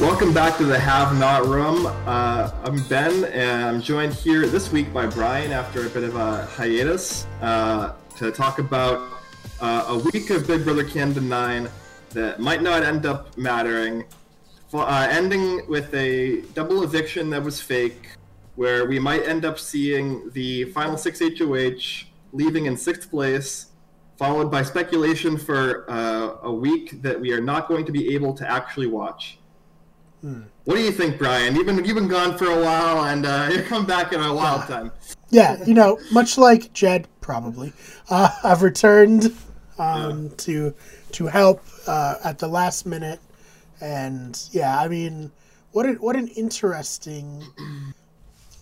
Welcome back to the Have Not Room. Uh, I'm Ben, and I'm joined here this week by Brian after a bit of a hiatus uh, to talk about uh, a week of Big Brother Canada 9 that might not end up mattering, uh, ending with a double eviction that was fake, where we might end up seeing the final six HOH leaving in sixth place, followed by speculation for uh, a week that we are not going to be able to actually watch. Hmm. What do you think, Brian? You've been you've been gone for a while, and uh, you come back in a wild time. Yeah, you know, much like Jed, probably. Uh, I've returned um, yeah. to to help uh, at the last minute, and yeah, I mean, what a, what an interesting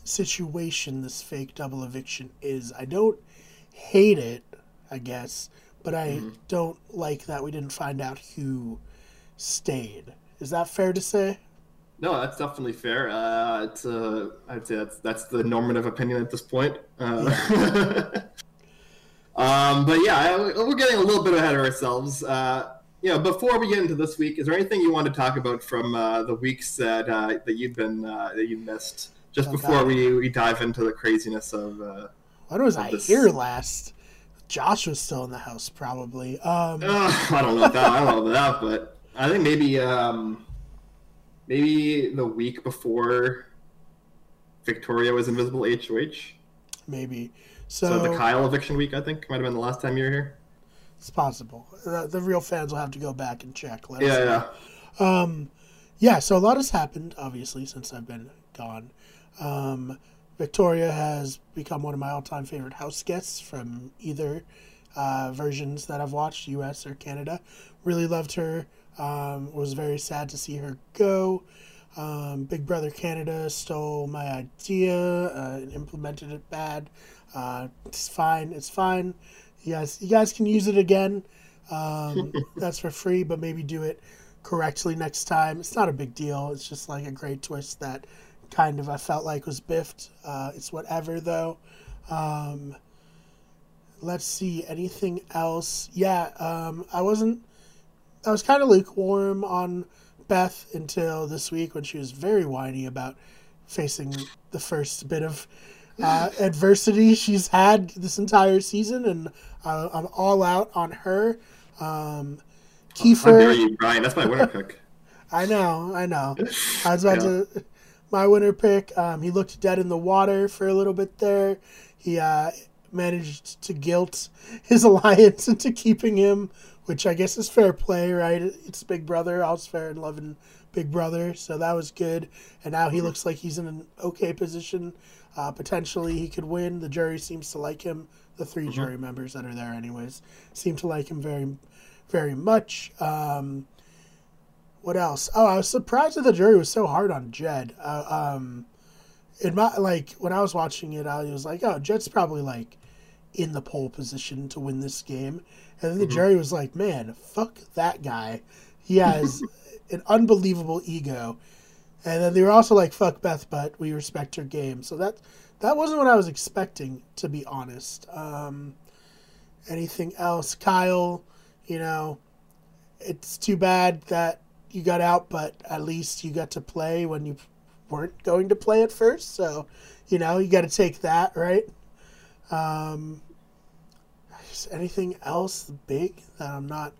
situation this fake double eviction is. I don't hate it, I guess, but I mm-hmm. don't like that we didn't find out who stayed. Is that fair to say? No, that's definitely fair. Uh, it's uh, I'd say that's that's the normative opinion at this point. Uh, um, but yeah, we're getting a little bit ahead of ourselves. Uh, you know, before we get into this week, is there anything you want to talk about from uh, the weeks that uh, that you've been uh, that you missed? Just oh, before we, we dive into the craziness of. Uh, when was I this... here last? Josh was still in the house, probably. Um... I don't know about that. I don't know about that, but I think maybe um, maybe the week before Victoria was Invisible HOH. Maybe. So, so, the Kyle eviction week, I think, might have been the last time you were here. It's possible. The, the real fans will have to go back and check. Let yeah, yeah. Um, yeah, so a lot has happened, obviously, since I've been gone. Um, Victoria has become one of my all time favorite house guests from either uh, versions that I've watched, US or Canada. Really loved her. Um, was very sad to see her go. Um, Big Brother Canada stole my idea uh, and implemented it bad. Uh, it's fine. It's fine. You guys, you guys can use it again. Um, that's for free, but maybe do it correctly next time. It's not a big deal. It's just like a great twist that kind of I felt like was biffed. Uh, it's whatever though. Um, let's see anything else. Yeah, um, I wasn't I was kind of lukewarm on Beth until this week when she was very whiny about facing the first bit of uh, adversity she's had this entire season, and uh, I'm all out on her. Um, Kiefer, how dare you, Brian? That's my winner pick. I know, I know. I was about yeah. to my winner pick. Um, he looked dead in the water for a little bit there. He uh, managed to guilt his alliance into keeping him which I guess is fair play, right? It's Big Brother. I was fair and loving Big Brother, so that was good. And now he looks like he's in an okay position. Uh, potentially, he could win. The jury seems to like him. The 3 mm-hmm. jury members that are there, anyways, seem to like him very, very much. Um, what else? Oh, I was surprised that the jury was so hard on Jed. Uh, um, in my like when I was watching it, I was like, oh, Jed's probably like in the pole position to win this game. And then the mm-hmm. jury was like, man, fuck that guy. He has an unbelievable ego. And then they were also like, fuck Beth, but we respect her game. So that that wasn't what I was expecting, to be honest. Um, anything else? Kyle, you know, it's too bad that you got out, but at least you got to play when you weren't going to play at first. So, you know, you got to take that, right? Um, anything else big that I'm not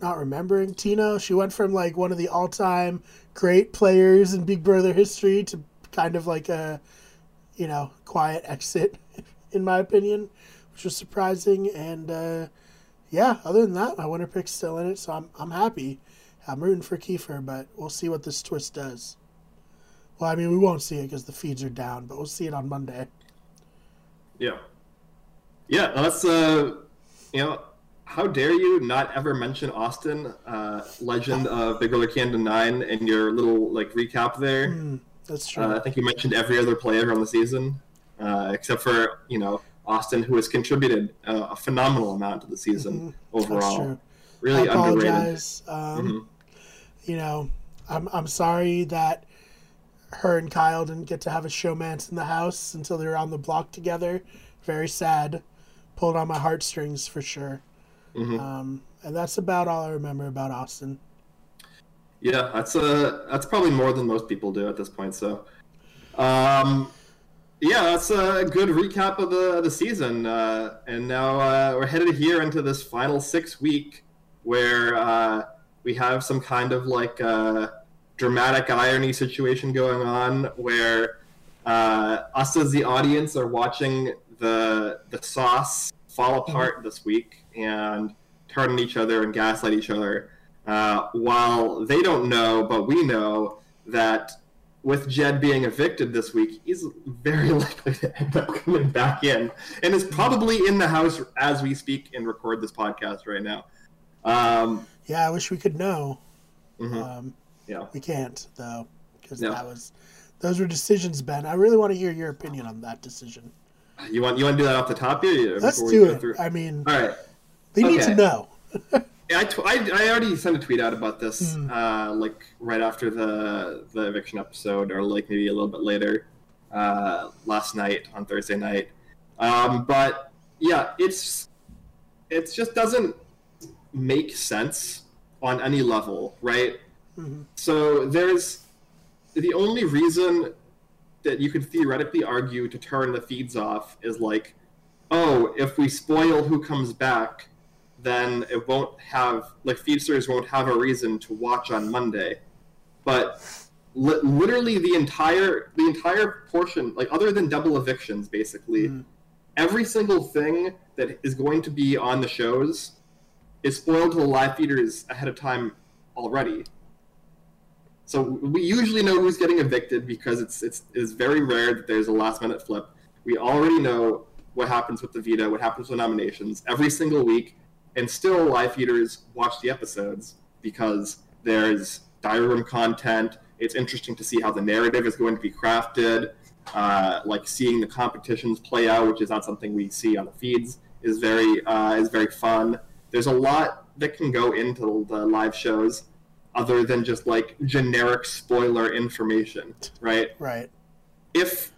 not remembering? Tina, she went from like one of the all time great players in Big Brother history to kind of like a you know quiet exit, in my opinion, which was surprising. And uh, yeah, other than that, my winner pick's still in it, so I'm I'm happy. I'm rooting for Kiefer, but we'll see what this twist does. Well, I mean, we won't see it because the feeds are down, but we'll see it on Monday. Yeah. Yeah, that's uh, you know, how dare you not ever mention Austin, uh, legend of Big Brother Canada Nine, in your little like recap there? Mm, that's true. Uh, I think you mentioned every other player on the season, uh, except for you know Austin, who has contributed uh, a phenomenal amount to the season mm-hmm. overall. Really I apologize. underrated. Um, mm-hmm. You know, I'm I'm sorry that her and Kyle didn't get to have a showmance in the house until they were on the block together. Very sad pulled on my heartstrings for sure. Mm-hmm. Um, and that's about all I remember about Austin. Yeah, that's a that's probably more than most people do at this point. So, um, yeah, that's a good recap of the the season. Uh, and now uh, we're headed here into this final six week where uh, we have some kind of like uh, dramatic irony situation going on where uh, us as the audience are watching the the sauce fall apart mm-hmm. this week and turn on each other and gaslight each other uh, while they don't know, but we know that with Jed being evicted this week, he's very likely to end up coming back in and is probably in the house as we speak and record this podcast right now. Um, yeah, I wish we could know. Mm-hmm. Um, yeah, we can't though because yeah. that was those were decisions, Ben. I really want to hear your opinion on that decision. You want you want to do that off the top here? Let's do it. I mean, all right. They okay. need to know. I, tw- I, I, already sent a tweet out about this, mm. uh, like right after the the eviction episode, or like maybe a little bit later, uh, last night on Thursday night. Um, but yeah, it's it just doesn't make sense on any level, right? Mm-hmm. So there's the only reason that you could theoretically argue to turn the feeds off is like, oh, if we spoil who comes back then it won't have like feedsters won't have a reason to watch on Monday. But li- literally the entire the entire portion, like other than double evictions, basically, mm. every single thing that is going to be on the shows is spoiled to the live feeders ahead of time already. So we usually know who's getting evicted because it's it's it's very rare that there's a last minute flip. We already know what happens with the veto, what happens with nominations every single week and still live feeders watch the episodes because there's diary room content. It's interesting to see how the narrative is going to be crafted. Uh, like seeing the competitions play out, which is not something we see on the feeds, is very uh, is very fun. There's a lot that can go into the live shows, other than just like generic spoiler information, right? Right. If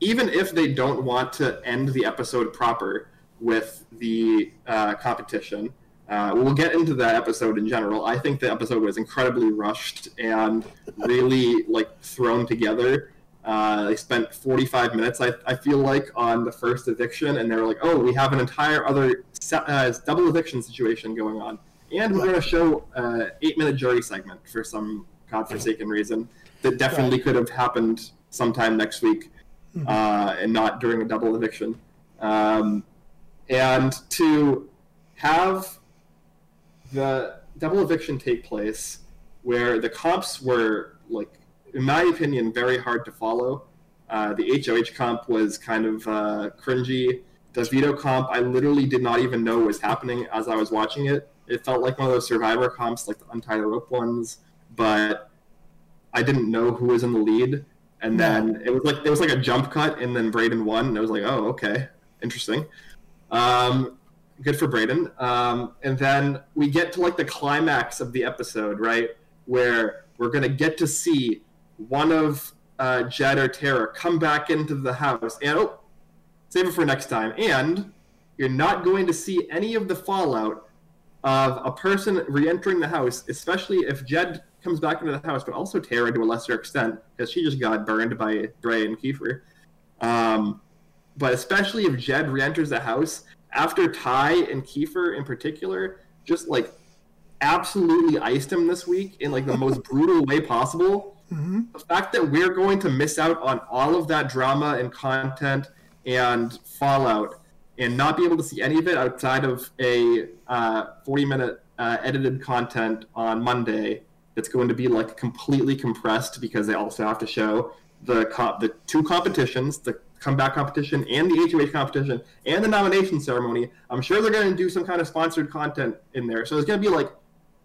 even if they don't want to end the episode proper, with the uh, competition. Uh, we'll get into that episode in general. I think the episode was incredibly rushed and really like thrown together. Uh, they spent 45 minutes, I, I feel like, on the first eviction, and they were like, "Oh, we have an entire other uh, double eviction situation going on, and we're going to show an uh, eight-minute jury segment for some godforsaken reason that definitely could have happened sometime next week, mm-hmm. uh, and not during a double eviction." Um, and to have the double eviction take place where the comps were like in my opinion very hard to follow uh, the hoh comp was kind of uh, cringy the veto comp i literally did not even know was happening as i was watching it it felt like one of those survivor comps like the untie the rope ones but i didn't know who was in the lead and then it was like it was like a jump cut and then Breydon won and i was like oh okay interesting um, good for Breydon. Um, and then we get to like the climax of the episode, right? Where we're going to get to see one of uh, Jed or Tara come back into the house. And oh, save it for next time. And you're not going to see any of the fallout of a person re entering the house, especially if Jed comes back into the house, but also Tara to a lesser extent, because she just got burned by Dre and Kiefer. Um, but especially if Jed re-enters the house after Ty and Kiefer in particular just like absolutely iced him this week in like the most brutal way possible. Mm-hmm. The fact that we're going to miss out on all of that drama and content and fallout and not be able to see any of it outside of a uh, 40 minute uh, edited content on Monday that's going to be like completely compressed because they also have to show the comp- the two competitions, the comeback competition and the HOH competition and the nomination ceremony. I'm sure they're going to do some kind of sponsored content in there. So it's going to be like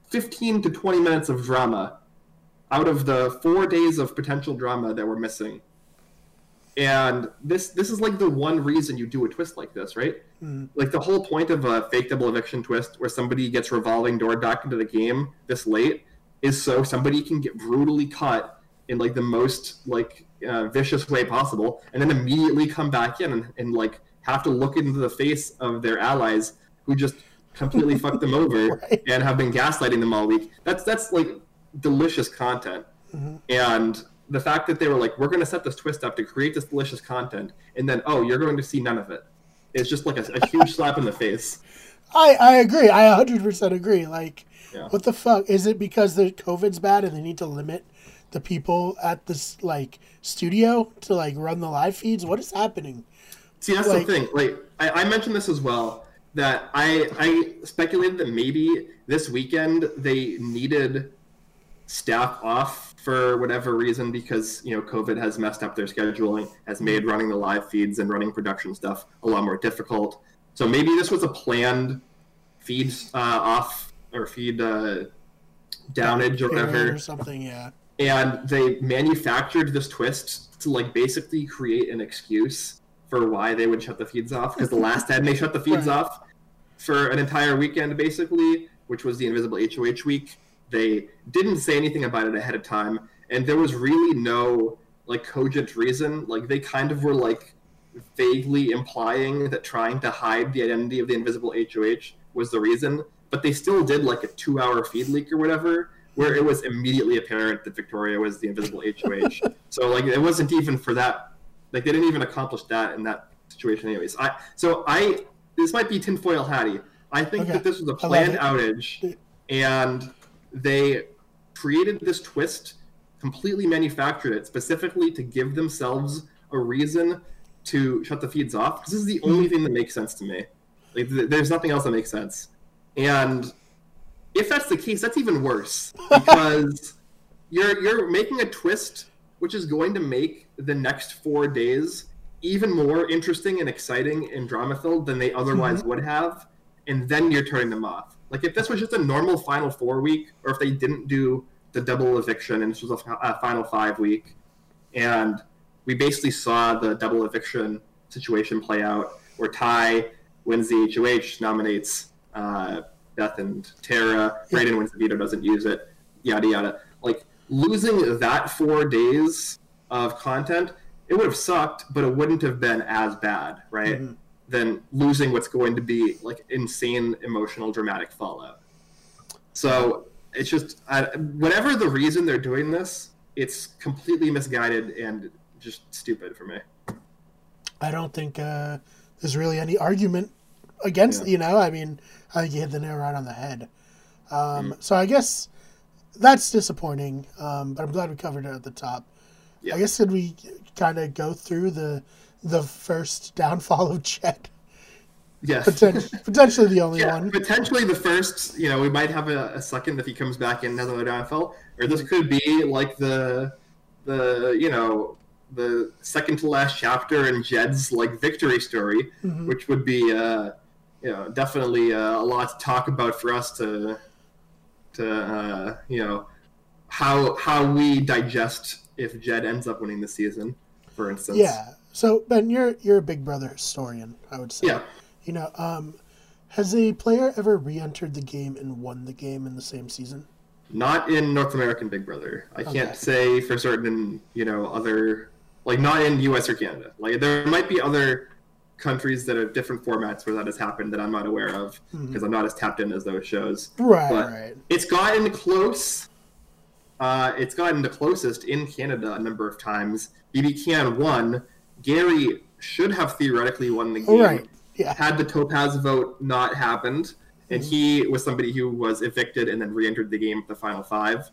15 to 20 minutes of drama out of the four days of potential drama that we're missing. And this this is like the one reason you do a twist like this, right? Mm-hmm. Like the whole point of a fake double eviction twist where somebody gets revolving door back into the game this late is so somebody can get brutally cut in like the most like uh, vicious way possible, and then immediately come back in and, and like have to look into the face of their allies who just completely fucked them over right. and have been gaslighting them all week. That's that's like delicious content, Mm-hmm. and the fact that they were like, we're going to set this twist up to create this delicious content, and then oh, you're going to see none of it. It's just like a, a huge slap in the face. I, I agree. I 100% agree. Like, Yeah. what the fuck? Is it because the COVID's bad and they need to limit the people at this, like, studio to, like, run the live feeds? What is happening? See, that's Like- the thing. Like, I, I mentioned this as well. That I I speculated that maybe this weekend they needed staff off for whatever reason because you know COVID has messed up their scheduling, has made running the live feeds and running production stuff a lot more difficult. So maybe this was a planned feed uh, off or feed uh, downage or whatever Or something, yeah. and they manufactured this twist to like basically create an excuse for why they would shut the feeds off because the last time they shut the feeds Right. off for an entire weekend basically which was the invisible hoh week they didn't say anything about it ahead of time and there was really no like cogent reason. Like they kind of were like vaguely implying that trying to hide the identity of the invisible hoh was the reason but they still did like a two hour feed leak or whatever where it was immediately apparent that victoria was the invisible hoh so like it wasn't even for that like they didn't even accomplish that in that situation anyways. I so i this might be tinfoil hattie i think Okay. that this was a planned outage and they created this twist completely manufactured it specifically to give themselves a reason to shut the feeds off. This is the only mm-hmm. thing that makes sense to me. Like, th- there's nothing else that makes sense. And if that's the case, that's even worse because you're you're making a twist which is going to make the next four days even more interesting and exciting and drama filled than they otherwise mm-hmm. would have, and then you're turning them off. Like if this was just a normal Final Four week, or if they didn't do the double eviction and this was a, Final Five week, and we basically saw the double eviction situation play out, where Ty wins the HOH, nominates uh, Beth and Tara, Breydon wins the veto, doesn't use it, yada yada. Like losing that four days of content, it would have sucked, but it wouldn't have been as bad, right? Mhm. Than losing what's going to be like insane, emotional, dramatic fallout. So it's just I, whatever the reason they're doing this, it's completely misguided and just stupid for me. I don't think uh, there's really any argument against. Yeah. You know, I mean, I think you hit the nail right on the head. Um, Mm. So I guess that's disappointing. Um, but I'm glad we covered it at the top. Yeah. I guess did we kind of go through the the first downfall of Jed? Yes. Poten- potentially the only Yeah, one. potentially the first. You know, we might have a, a second if he comes back in another downfall, or this could be like the the you know the second to last chapter in Jed's like victory story, Mhm. which would be uh, you know definitely uh, a lot to talk about for us to to uh, you know how how we digest if Jed ends up winning the season, for instance. Yeah. So Ben, you're you're a Big Brother historian, I would say. Yeah. You know, um, has a player ever re-entered the game and won the game in the same season? Not in North American Big Brother. I Okay. can't say for certain in, you know, other like not in US or Canada. Like there might be other countries that have different formats where that has happened that I'm not aware of because I'm not as tapped in as those shows. Right. But- right. It's gotten close. Uh, it's gotten the closest in Canada a number of times. BB Can won. Gary should have theoretically won the game right. Yeah. had the Topaz vote not happened, and he was somebody who was evicted and then re-entered the game at the final five.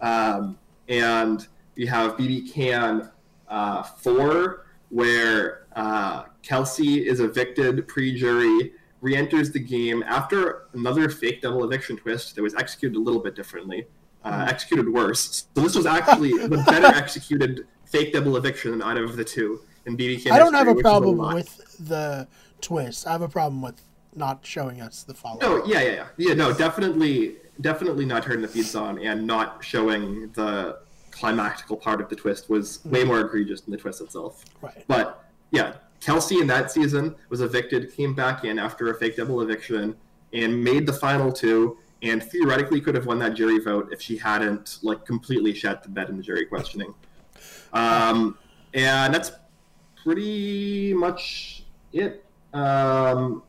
Um, and you have BB Can uh, four, where uh, Kelsey is evicted pre-jury, re-enters the game after another fake double eviction twist that was executed a little bit differently, uh, executed worse. So this was actually the better executed fake double eviction out of the two. BB Can I don't have a problem lot. with the twist. I have a problem with not showing us the follow. No, yeah, yeah, yeah. Yeah, no, definitely, definitely not turning the feeds on and not showing the climactical part of the twist was way more egregious than the twist itself. Right. But yeah, Kelsey in that season was evicted, came back in after a fake double eviction, and made the final two, and theoretically could have won that jury vote if she hadn't like completely shat the bed in the jury questioning. Um, and that's pretty much it. Um,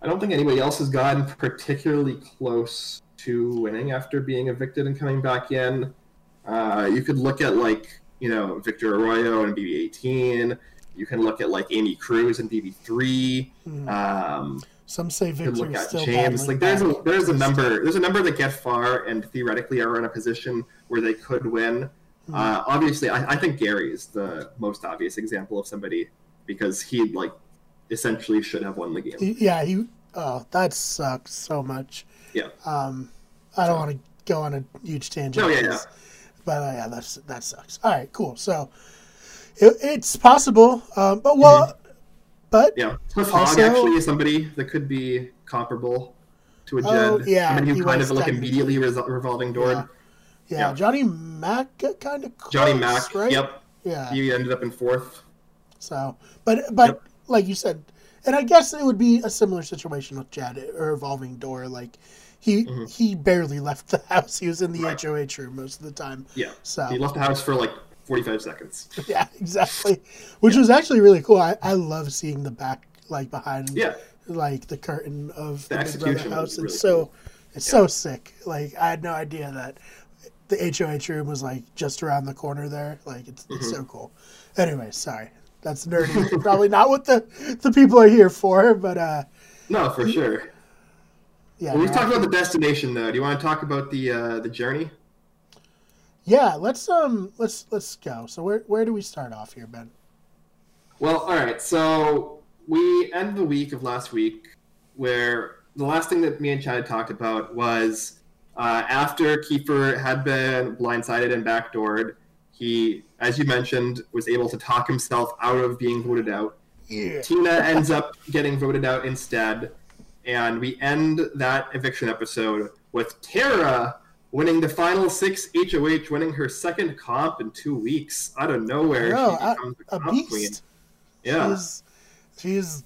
I don't think anybody else has gotten particularly close to winning after being evicted and coming back in. Uh, you could look at like you know Victor Arocho and BB18. You can look at like Amy Crews and BB3. Mhm. Um, Some say Victor look at still James. Like there's a there's a number there's a number that get far and theoretically are in a position where they could win. Uh, obviously, I, I think Gary is the most obvious example of somebody because he like essentially should have won the game. Yeah, he. Oh, that sucks so much. Yeah. Um, I don't want to go on a huge tangent. No, yeah, yeah. But uh, yeah, that's that sucks. All right, cool. So it, it's possible, um, but well, but Yeah, Hogg Also- actually is somebody that could be comparable to a Jed. Oh, yeah, he who kind of like immediately resol- revolving door. Yeah. Yeah, Yeah. Johnny Mack kind of Johnny Mack. right? Yep, Yeah. he ended up in fourth. So, but but Yep. like you said, and I guess it would be a similar situation with Jed or Evolving Door. Like he Mhm. he barely left the house. He was in the Right. HOH room most of the time. Yeah, So he left the house for like 45 seconds. yeah, exactly. Which was actually really cool. I, I love seeing the back like behind Yeah, like the curtain of the, The Big Brother house. It's really so cool. it's Yeah. so sick. Like I had no idea that the HOH room was like just around the corner there. Like it's, it's Mm-hmm. so cool. Anyway, sorry. That's nerdy. Probably not what the the people are here for, but uh no, for sure. yeah. Well, we've talked about the destination though. Do you want to talk about the uh, the journey? yeah, let's um let's let's go. So where where do we start off here, Ben? Well, all right. So we end the week of last week where the last thing that me and Chad talked about was uh, after Kiefer had been blindsided and backdoored, he, as you mentioned, was able to talk himself out of being voted out. Yeah. Tina ends up getting voted out instead, and we end that eviction episode with Tara winning the final six HOH, winning her second comp in two weeks out of nowhere. know, she becomes A comp beast. queen. Yeah. She's she's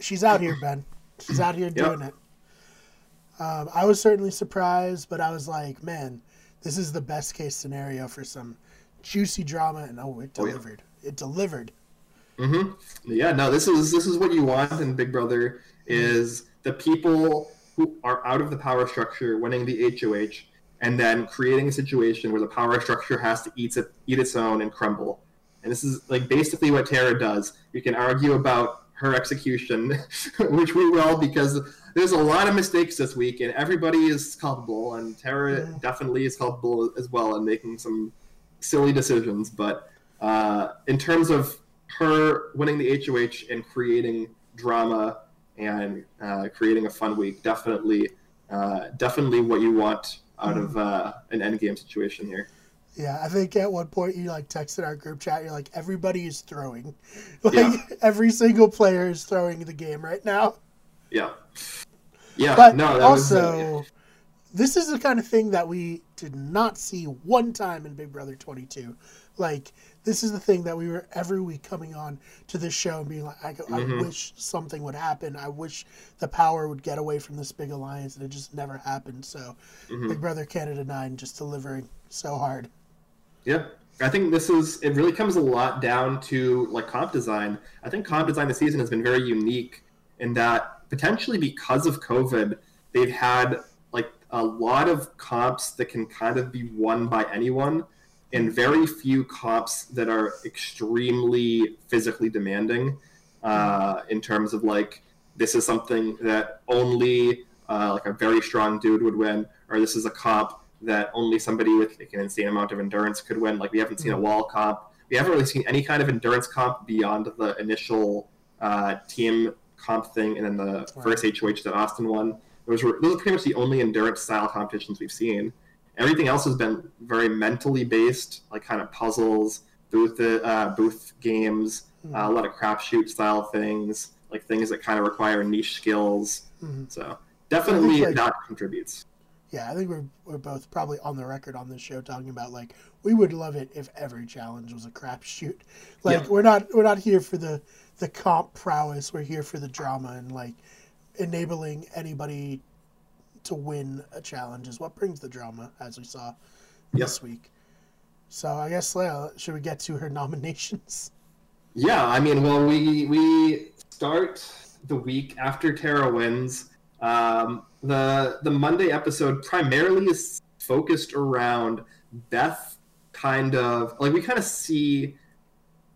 she's out here, Ben. She's out here doing it. Um, I was certainly surprised, but I was like, man, this is the best case scenario for some juicy drama, and oh, it Oh, yeah. delivered. It delivered. hmm Yeah, no, this is this is what you want in Big Brother is the people who are out of the power structure winning the HOH and then creating a situation where the power structure has to eat it eat its own and crumble. And this is like basically what Tara does. You can argue about her execution, which we will because there's a lot of mistakes this week and everybody is culpable and Tara Mhm. definitely is culpable as well in making some silly decisions. But uh, in terms of her winning the HOH and creating drama and uh, creating a fun week, definitely, uh, definitely what you want out of uh, an endgame situation here. Yeah, I think at one point you like texted our group chat. You're like, everybody is throwing, like Yeah. every single player is throwing the game right now. Yeah, yeah. But no, that was, also, this is the kind of thing that we did not see one time in Big Brother 22. Like, this is the thing that we were every week coming on to this show and being like, I, go, Mhm. I wish something would happen. I wish the power would get away from this big alliance, and it just never happened. So, mhm. Big Brother Canada 9 just delivering so hard. Yeah. I think this is it really comes a lot down to like comp design. I think comp design this season has been very unique in that potentially because of COVID, they've had like a lot of comps that can kind of be won by anyone and very few comps that are extremely physically demanding uh, in terms of like this is something that only uh, like a very strong dude would win or this is a comp that only somebody with like, an insane amount of endurance could win. Like we haven't seen a wall comp. We haven't really seen any kind of endurance comp beyond the initial uh, team comp thing, and then the first HOH that Austin won. Those were those are pretty much the only endurance style competitions we've seen. Everything else has been very mentally based, like kind of puzzles, booth uh, booth games, uh, a lot of crapshoot style things, like things that kind of require niche skills. Mhm. So definitely like- that contributes. Yeah, I think we're, we're both probably on the record on this show talking about like we would love it if every challenge was a crapshoot. Like Yeah. we're not we're not here for the the comp prowess. We're here for the drama and like enabling anybody to win a challenge is what brings the drama, as we saw this week. So I guess Leia, should we get to her nominations? Yeah, I mean, well, we we start the week after Tara wins. Um, the the Monday episode primarily is focused around Beth kind of like we kind of see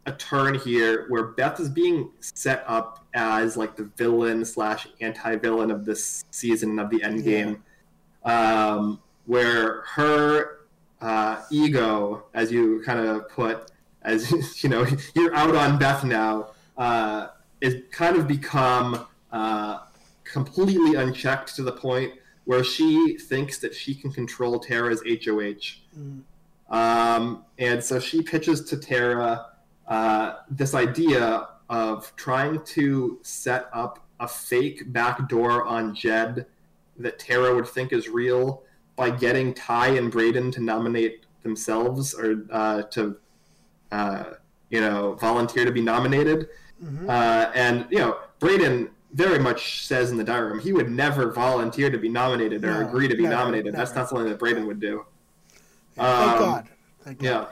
a turn here where Beth is being set up as like the villain slash anti-villain of this season of the end game, yeah. um, where her uh, ego, as you kind of put, as you know, you're out on Beth now, uh, is kind of become uh, completely unchecked to the point where she thinks that she can control Tara's HOH. Mm. Um, and so she pitches to Tara uh, this idea of trying to set up a fake backdoor on Jed that Tara would think is real by getting Ty and Breydon to nominate themselves or uh, to, uh, you know, volunteer to be nominated. Mm-hmm. Uh, and, you know, Breydon very much says in the diary room he would never volunteer to be nominated or no, agree to be never, nominated. Never. That's not something that Breydon would do. Thank um, God. Thank yeah. God.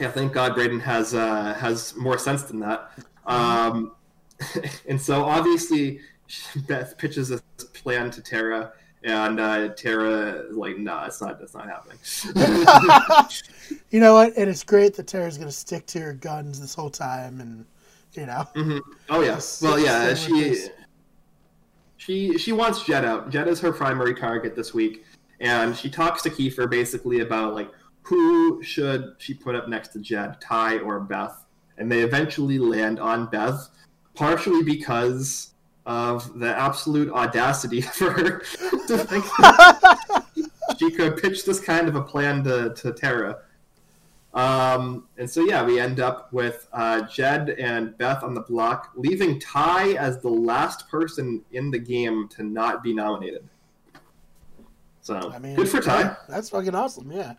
Yeah, thank God Breydon has uh, has more sense than that. Um, and so obviously Beth pitches this plan to Tara, and uh, Tara is like, "Nah, it's not. That's not happening." you know what? And it's great that Tara's going to stick to her guns this whole time, and you know. Mm-hmm. Oh yes. Well, yeah. She she she wants Jed out. Jed is her primary target this week, and she talks to Kiefer basically about like who should she put up next to Jed, Ty or Beth, and they eventually land on Beth, partially because of the absolute audacity for her to think she could pitch this kind of a plan to, to Tara. Um, and so, yeah, we end up with uh, Jed and Beth on the block, leaving Ty as the last person in the game to not be nominated. So, I mean, good for Ty. That's fucking awesome, yeah.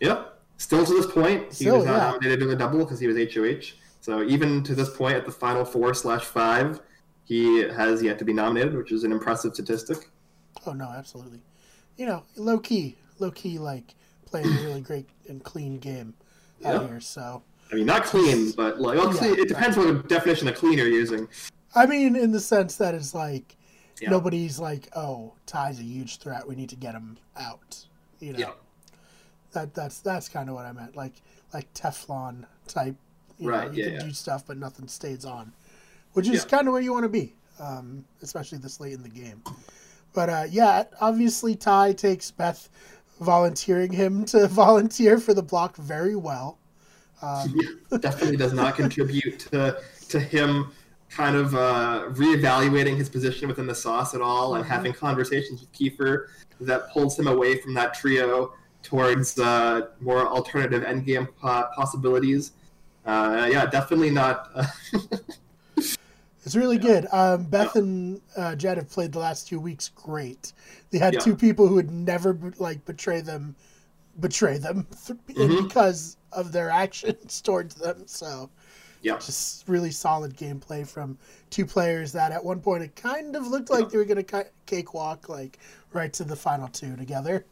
Yep. Still to this point, he Still, was not yeah. nominated in the double because he was HOH. So even to this point, at the final four slash five, he has yet to be nominated, which is an impressive statistic. Oh no, absolutely. You know, low key, low key, like playing a really great and clean game out here. So I mean, not clean, but like well, yeah, it depends what definition of clean you're using. I mean, in the sense that it's like yeah. nobody's like, oh, Ty's a huge threat. We need to get him out. You know. Yeah. That that's that's kind of what I meant. Like like Teflon type. You right. Know, you yeah, can do stuff, but nothing stays on, which is kind of where you want to be, um, especially this late in the game. But uh, yeah, obviously Ty takes Beth volunteering him to volunteer for the block very well. Um, definitely does not contribute to to him kind of uh, reevaluating his position within the sauce at all and mm-hmm. having conversations with Kiefer that pulls him away from that trio towards uh, more alternative endgame possibilities. Uh, yeah, definitely not. it's really yeah. good. Um, Beth yeah. and uh, Jed have played the last two weeks great. They had yeah. two people who would never like betray them, betray them mm-hmm. because of their actions towards them. So, yeah, just really solid gameplay from two players that at one point it kind of looked like they were going to cakewalk like right to the final two together.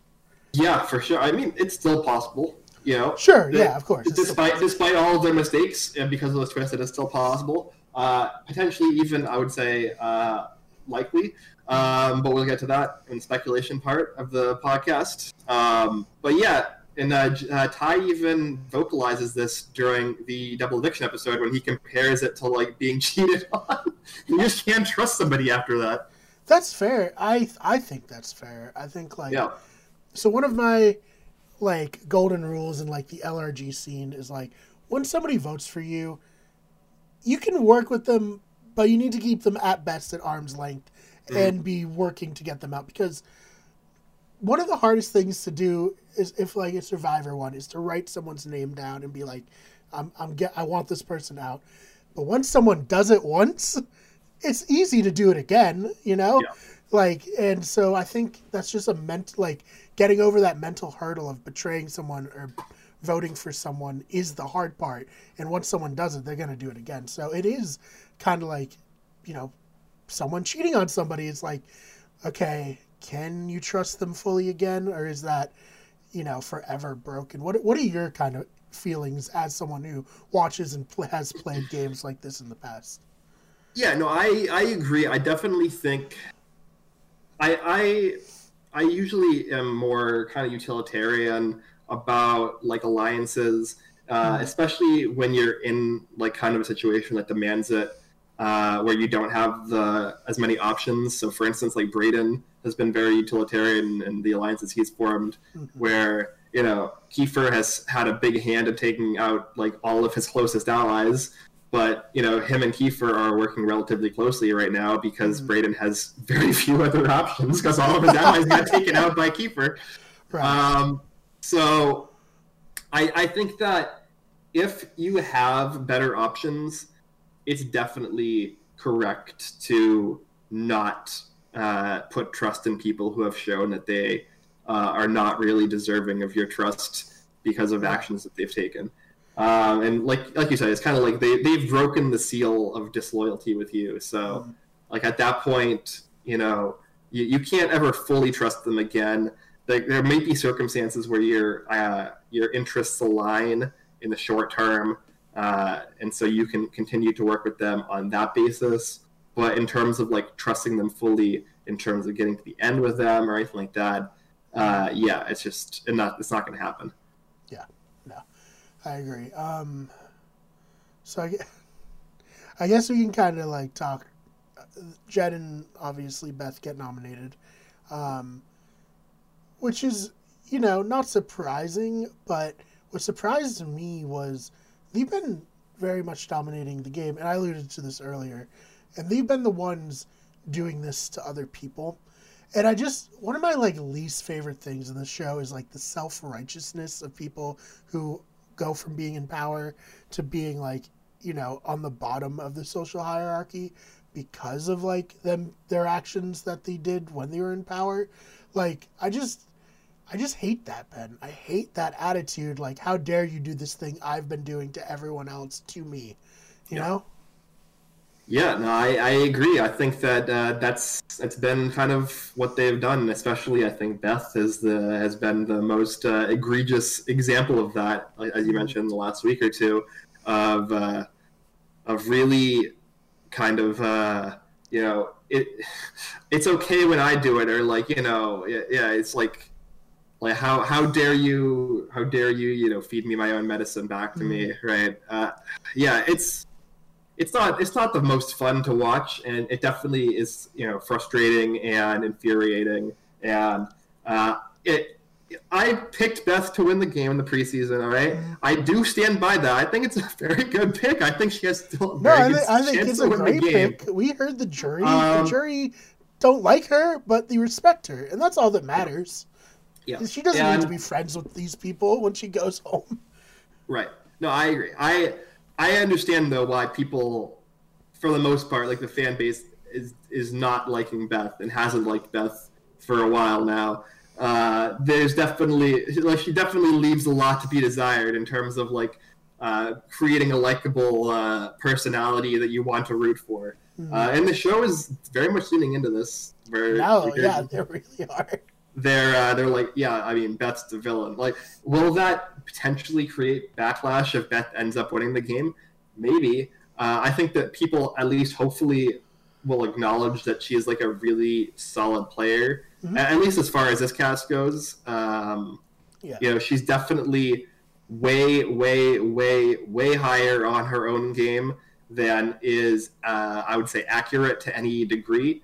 Yeah, for sure. I mean, it's still possible. You know, sure, yeah, of course. Despite despite all of their mistakes and because of the twist, it is still possible. Uh, potentially, even I would say uh, likely. Um, but we'll get to that in the speculation part of the podcast. Um, but yeah, and uh, uh, Ty even vocalizes this during the double eviction episode when he compares it to like being cheated on. you just can't trust somebody after that. That's fair. I I think that's fair. I think like yeah. So one of my like golden rules in like the ORG scene is like when somebody votes for you, you can work with them, but you need to keep them at best at arm's length mm. and be working to get them out because one of the hardest things to do is if like a survivor one is to write someone's name down and be like I'm I'm get I want this person out. But once someone does it once, it's easy to do it again, you know? Yeah. Like and so I think that's just a ment like getting over that mental hurdle of betraying someone or voting for someone is the hard part. And once someone does it, they're going to do it again. So it is kind of like, you know, someone cheating on somebody. It's like, okay, can you trust them fully again? Or is that, you know, forever broken? What, what are your kind of feelings as someone who watches and pl- has played games like this in the past? Yeah, no, I, I agree. I definitely think I, I I usually am more kind of utilitarian about like alliances, uh, especially when you're in like kind of a situation that demands it, uh, where you don't have the as many options. So, for instance, like Breydon has been very utilitarian in the alliances he's formed, mm-hmm. where you know Kiefer has had a big hand in taking out like all of his closest allies. But you know, him and Kiefer are working relatively closely right now because mm-hmm. Breydon has very few other options because all of his allies got taken out by Kiefer. Right. Um, so I, I think that if you have better options, it's definitely correct to not uh, put trust in people who have shown that they uh, are not really deserving of your trust because of actions that they've taken. Um, and like like you said, it's kind of like they they've broken the seal of disloyalty with you. So mm-hmm. like at that point, you know, you, you can't ever fully trust them again. Like there may be circumstances where your uh, your interests align in the short term, uh, and so you can continue to work with them on that basis. But in terms of like trusting them fully, in terms of getting to the end with them or anything like that, uh, yeah, it's just not it's not going to happen. Yeah, no, I agree. Um, so I, I guess we can kind of like talk. Jed and obviously Beth get nominated, um, which is you know not surprising. But what surprised me was they've been very much dominating the game, and I alluded to this earlier, and they've been the ones doing this to other people. And I just one of my like least favorite things in the show is like the self righteousness of people who go from being in power to being like you know on the bottom of the social hierarchy because of like them their actions that they did when they were in power. Like I just I just hate that, Ben. I hate that attitude. Like, how dare you do this thing I've been doing to everyone else to me? You yeah. know? Yeah, no, I, I agree. I think that uh, that's it's been kind of what they've done. Especially, I think Beth is the has been the most uh, egregious example of that, as you mentioned in the last week or two, of uh, of really kind of uh, you know it. It's okay when I do it, or like you know, yeah, it's like like how how dare you how dare you you know feed me my own medicine back to mm-hmm. me, right? Uh, yeah, it's it's not it's not the most fun to watch, and it definitely is you know frustrating and infuriating. And uh, it I picked Beth to win the game in the preseason. All right, I do stand by that. I think it's a very good pick. I think she has still a very no, I think, I think it's a great pick. We heard the jury. Um, the jury don't like her, but they respect her, and that's all that matters. Yeah, she doesn't and, need to be friends with these people when she goes home. Right. No, I agree. I I understand though why people, for the most part, like the fan base is is not liking Beth and hasn't liked Beth for a while now. Uh, there's definitely like she definitely leaves a lot to be desired in terms of like uh, creating a likable uh, personality that you want to root for. Mm-hmm. Uh, and the show is very much leaning into this. Very, no, yeah, they really are. They're uh, they're like, yeah, I mean, Beth's the villain. Like, will that potentially create backlash if Beth ends up winning the game? Maybe. Uh, I think that people, at least hopefully, will acknowledge that she is like a really solid player, mm-hmm. at least as far as this cast goes. Um, yeah. You know, she's definitely way, way, way, way higher on her own game than is, uh, I would say, accurate to any degree.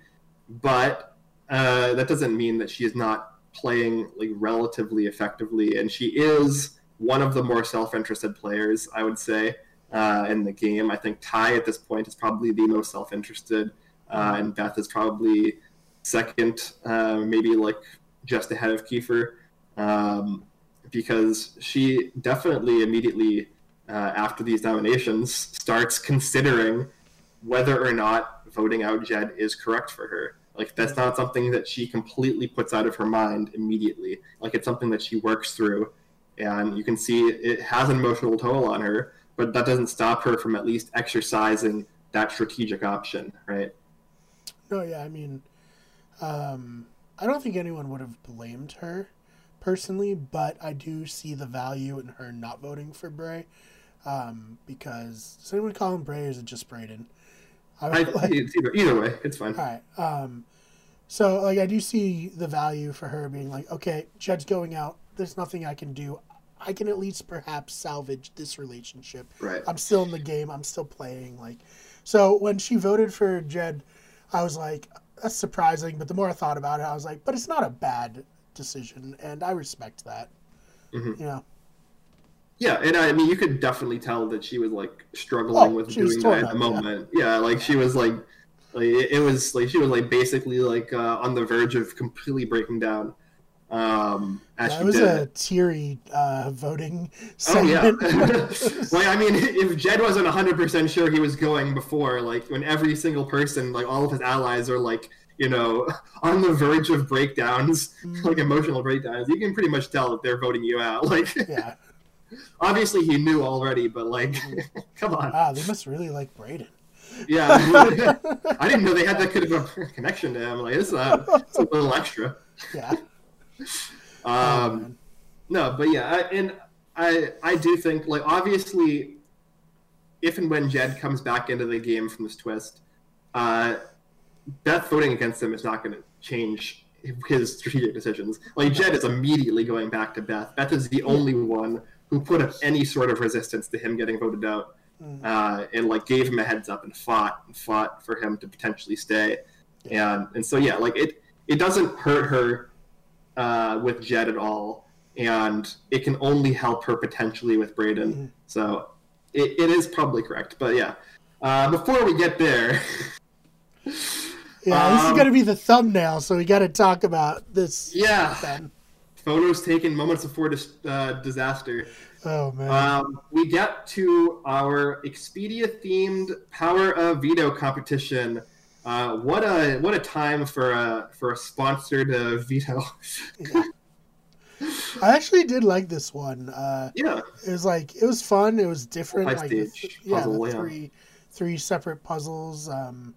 But uh, that doesn't mean that she is not playing like relatively effectively, and she is one of the more self-interested players, I would say, uh, in the game. I think Ty at this point is probably the most self-interested, uh, and Beth is probably second, uh, maybe like just ahead of Kiefer, um, because she definitely immediately uh, after these nominations starts considering whether or not voting out Jed is correct for her. Like that's not something that she completely puts out of her mind immediately. Like it's something that she works through, and you can see it has an emotional toll on her. But that doesn't stop her from at least exercising that strategic option, right? No, yeah, I mean, um, I don't think anyone would have blamed her personally, but I do see the value in her not voting for Bray. Um, because does anyone call him Bray or is it just Breydon? I, like, either, either way, it's fine. All right. Um, So like I do see the value for her being like, okay, Jed's going out. There's nothing I can do. I can at least perhaps salvage this relationship. Right. I'm still in the game. I'm still playing. Like, so when she voted for Jed, I was like, that's surprising. But the more I thought about it, I was like, but it's not a bad decision, and I respect that. Mhm. You know, Yeah, and I mean, you could definitely tell that she was like struggling Oh, with doing that at the up, yeah. moment. Yeah. like she was like, like it it was like she was like basically like uh, on the verge of completely breaking down. Um, as that was did. a teary uh, voting Oh yeah. segment. like I mean, if Jed wasn't hundred percent sure he was going before, like when every single person, like all of his allies, are like you know on the verge of breakdowns, like emotional breakdowns, you can pretty much tell that they're voting you out. Like yeah. obviously he knew already, but like come on, Wow, they must really like Breydon. yeah. I didn't know they had that kind of a connection to him. Like it's, uh, it's a little extra. Yeah. Um. No, but yeah, I, and I I do think like obviously, if and when Jed comes back into the game from this twist, uh, Beth voting against him is not going to change his strategic decisions. Like Jed is immediately going back to Beth. Beth is the only one who put up any sort of resistance to him getting voted out, uh, and like gave him a heads up and fought and fought for him to potentially stay. And and so yeah, like it it doesn't hurt her uh, with Jed at all, and it can only help her potentially with Breydon. Mhm. So it, it is probably correct. But yeah, uh, before we get there, Yeah, this is Um, gonna be the thumbnail, so we got to talk about this. yeah, Then. photos taken moments before dis- uh, disaster. Oh man. Um, we get to our Expedia themed Power of Veto competition. Uh, what a what a time for a for a sponsored uh, veto. I actually did like this one. Uh, yeah, it was like it was fun. It was different. High like the stage th- yeah, puzzle, yeah. three three separate puzzles. Um,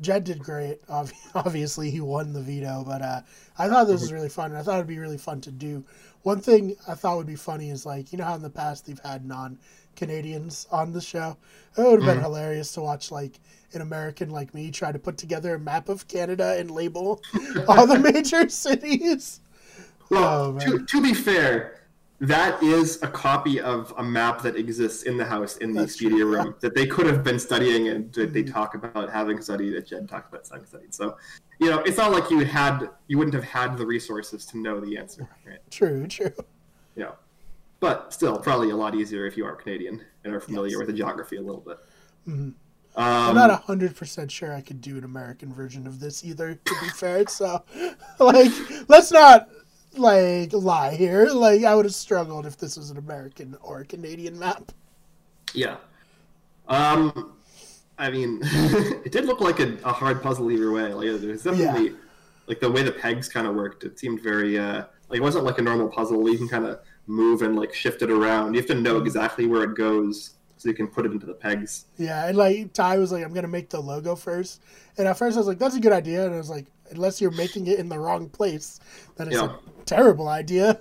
Jed did great. Obviously, he won the veto, but uh, I thought this was really fun. and I thought it'd be really fun to do. One thing I thought would be funny is like you know how in the past they've had non Canadians on the show. It would have been Mhm. hilarious to watch like an American like me try to put together a map of Canada and label all the major cities. Well, Oh, to, to be fair, that is a copy of a map that exists in the house in the That's Expedia true, room that they could have been studying and they Mhm. talk about having studied, that Jen talked about having studied. So, you know, it's not like you had you wouldn't have had the resources to know the answer, right? True, true. Yeah. But still, probably a lot easier if you are Canadian and are familiar Yes. with the geography a little bit. Mhm. Um, I'm not hundred percent sure I could do an American version of this either. To be fair, so like let's not like lie here. Like I would have struggled if this was an American or a Canadian map. Yeah. Um, I mean, it did look like a, a hard puzzle either way. Like there's definitely like the way the pegs kind of worked. It seemed very uh, like it wasn't like a normal puzzle. You can kind of move and like shift it around. You have to know exactly where it goes so you can put it into the pegs. Yeah, and like Ty was like, I'm gonna make the logo first, and at first I was like, that's a good idea, and I was like, unless you're making it in the wrong place, that is Yeah. a terrible idea.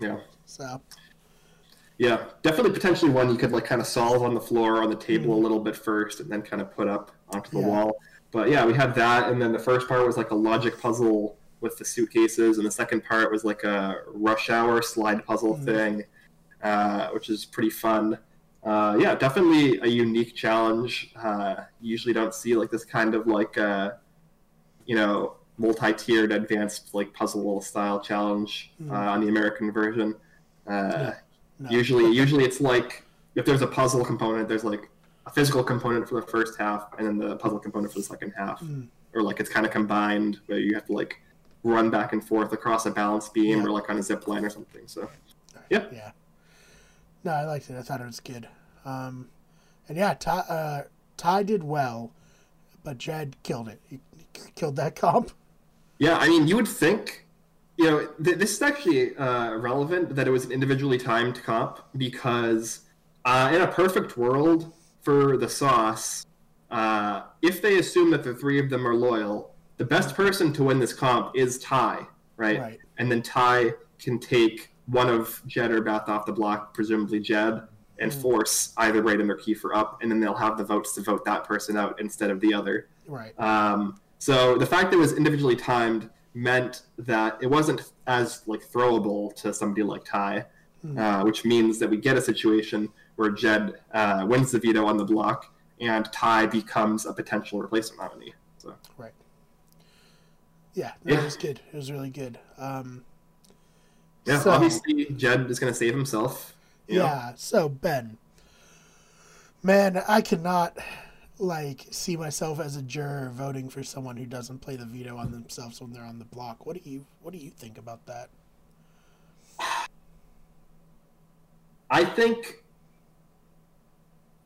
Yeah. So Yeah, definitely potentially one you could like kind of solve on the floor on the table a little bit first, and then kind of put up onto the Mm-hmm. Yeah. wall. But yeah, we had that, and then the first part was like a logic puzzle with the suitcases, and the second part was like a rush hour slide puzzle Mhm. thing, uh, which is pretty fun. Uh, yeah, definitely a unique challenge. Uh, you usually don't see like this kind of like uh, you know multi-tiered advanced like puzzle style challenge Mhm. uh, on the American version. Uh, Yeah. no. Usually, usually it's like if there's a puzzle component, there's like a physical component for the first half, and then the puzzle component for the second half, Mm. or like it's kind of combined where you have to like run back and forth across a balance beam Yeah. or like on a zip line or something. So Yeah. yeah. No, I liked it. I thought it was good. Um, and yeah, Ty, uh, Ty did well, but Jed killed it. He, he killed that comp. yeah, I mean, you would think. You know, th- this is actually uh, relevant that it was an individually timed comp because uh, in a perfect world for the sauce, uh, if they assume that the three of them are loyal, the best person to win this comp is Ty, right? Right. And then Ty can take one of Jed or Beth off the block, presumably Jed, and Mm. force either Breydon or Kiefer up, and then they'll have the votes to vote that person out instead of the other. Right. Um, So the fact that it was individually timed meant that it wasn't as like throwable to somebody like Ty, mm. uh, which means that we get a situation where Jed uh, wins the veto on the block and Ty becomes a potential replacement nominee. So. Right. Yeah, yeah. was good. It was really good. Um, yeah, so, obviously Jed is going to save himself. Yeah. Know? So Ben, man, I cannot like see myself as a juror voting for someone who doesn't play the veto on themselves when they're on the block. What do you What do you think about that? I think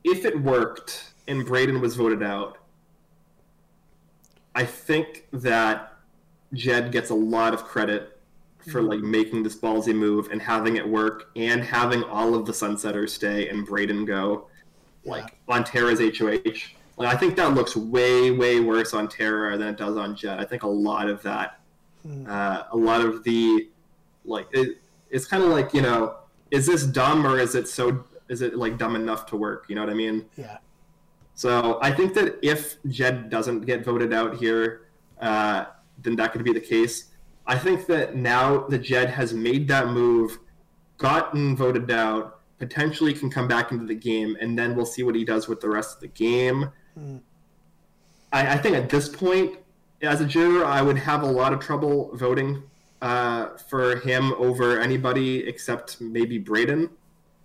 if it worked and Breydon was voted out, I think that Jed gets a lot of credit for like mm-hmm. making this ballsy move and having it work and having all of the sunsetters stay and Breydon go like on Tara's HOH. Like I think that looks way way worse on Tara than it does on Jed. I think a lot of that, hmm. uh, a lot of the, like it, it's kind of like you know, is this dumb or is it so is it like dumb enough to work? You know what I mean? Yeah. So I think that if Jed doesn't get voted out here, uh, then that could be the case. I think that now that Jed has made that move, gotten voted out, potentially can come back into the game, and then we'll see what he does with the rest of the game. Mm. I, I, think at this point, as a juror, I would have a lot of trouble voting uh, for him over anybody except maybe Breydon.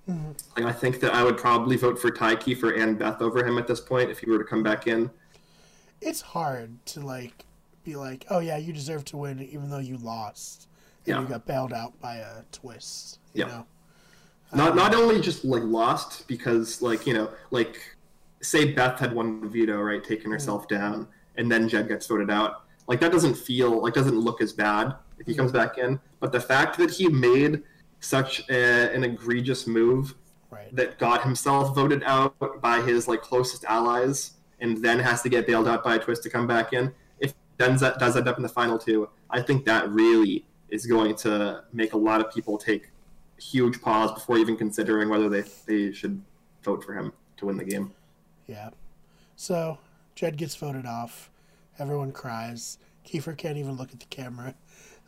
Mm-hmm. Like, I think that I would probably vote for Ty Kiefer and Beth over him at this point if he were to come back in. It's hard to like be like, oh yeah, you deserve to win even though you lost and yeah. you got bailed out by a twist. You yeah. know. Not um, not only just like lost because like you know like say Beth had won the veto right, taking mm-hmm. herself mm-hmm. down, and then Jed gets voted out. Like that doesn't feel like doesn't look as bad if he mm-hmm. comes back in. But the fact that he made such a, an egregious move right. that got himself voted out by his like closest allies, and then has to get bailed out by a twist to come back in. Does does end up in the final two, I think that really is going to make a lot of people take huge pause before even considering whether they they should vote for him to win the game. Yeah. So Jed gets voted off. Everyone cries. Kiefer can't even look at the camera,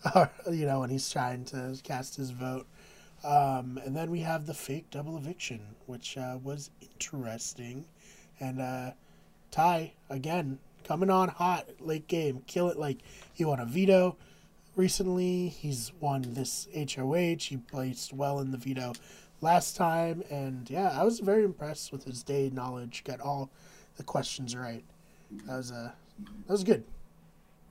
you know, when he's trying to cast his vote. Um, and then we have the fake double eviction, which uh, was interesting. And uh, Ty, again, coming on hot late game. Kill it like he won a veto recently. He's won this HOH. He placed well in the veto last time. And yeah, I was very impressed with his day knowledge. Got all the questions right. That was, uh, that was good.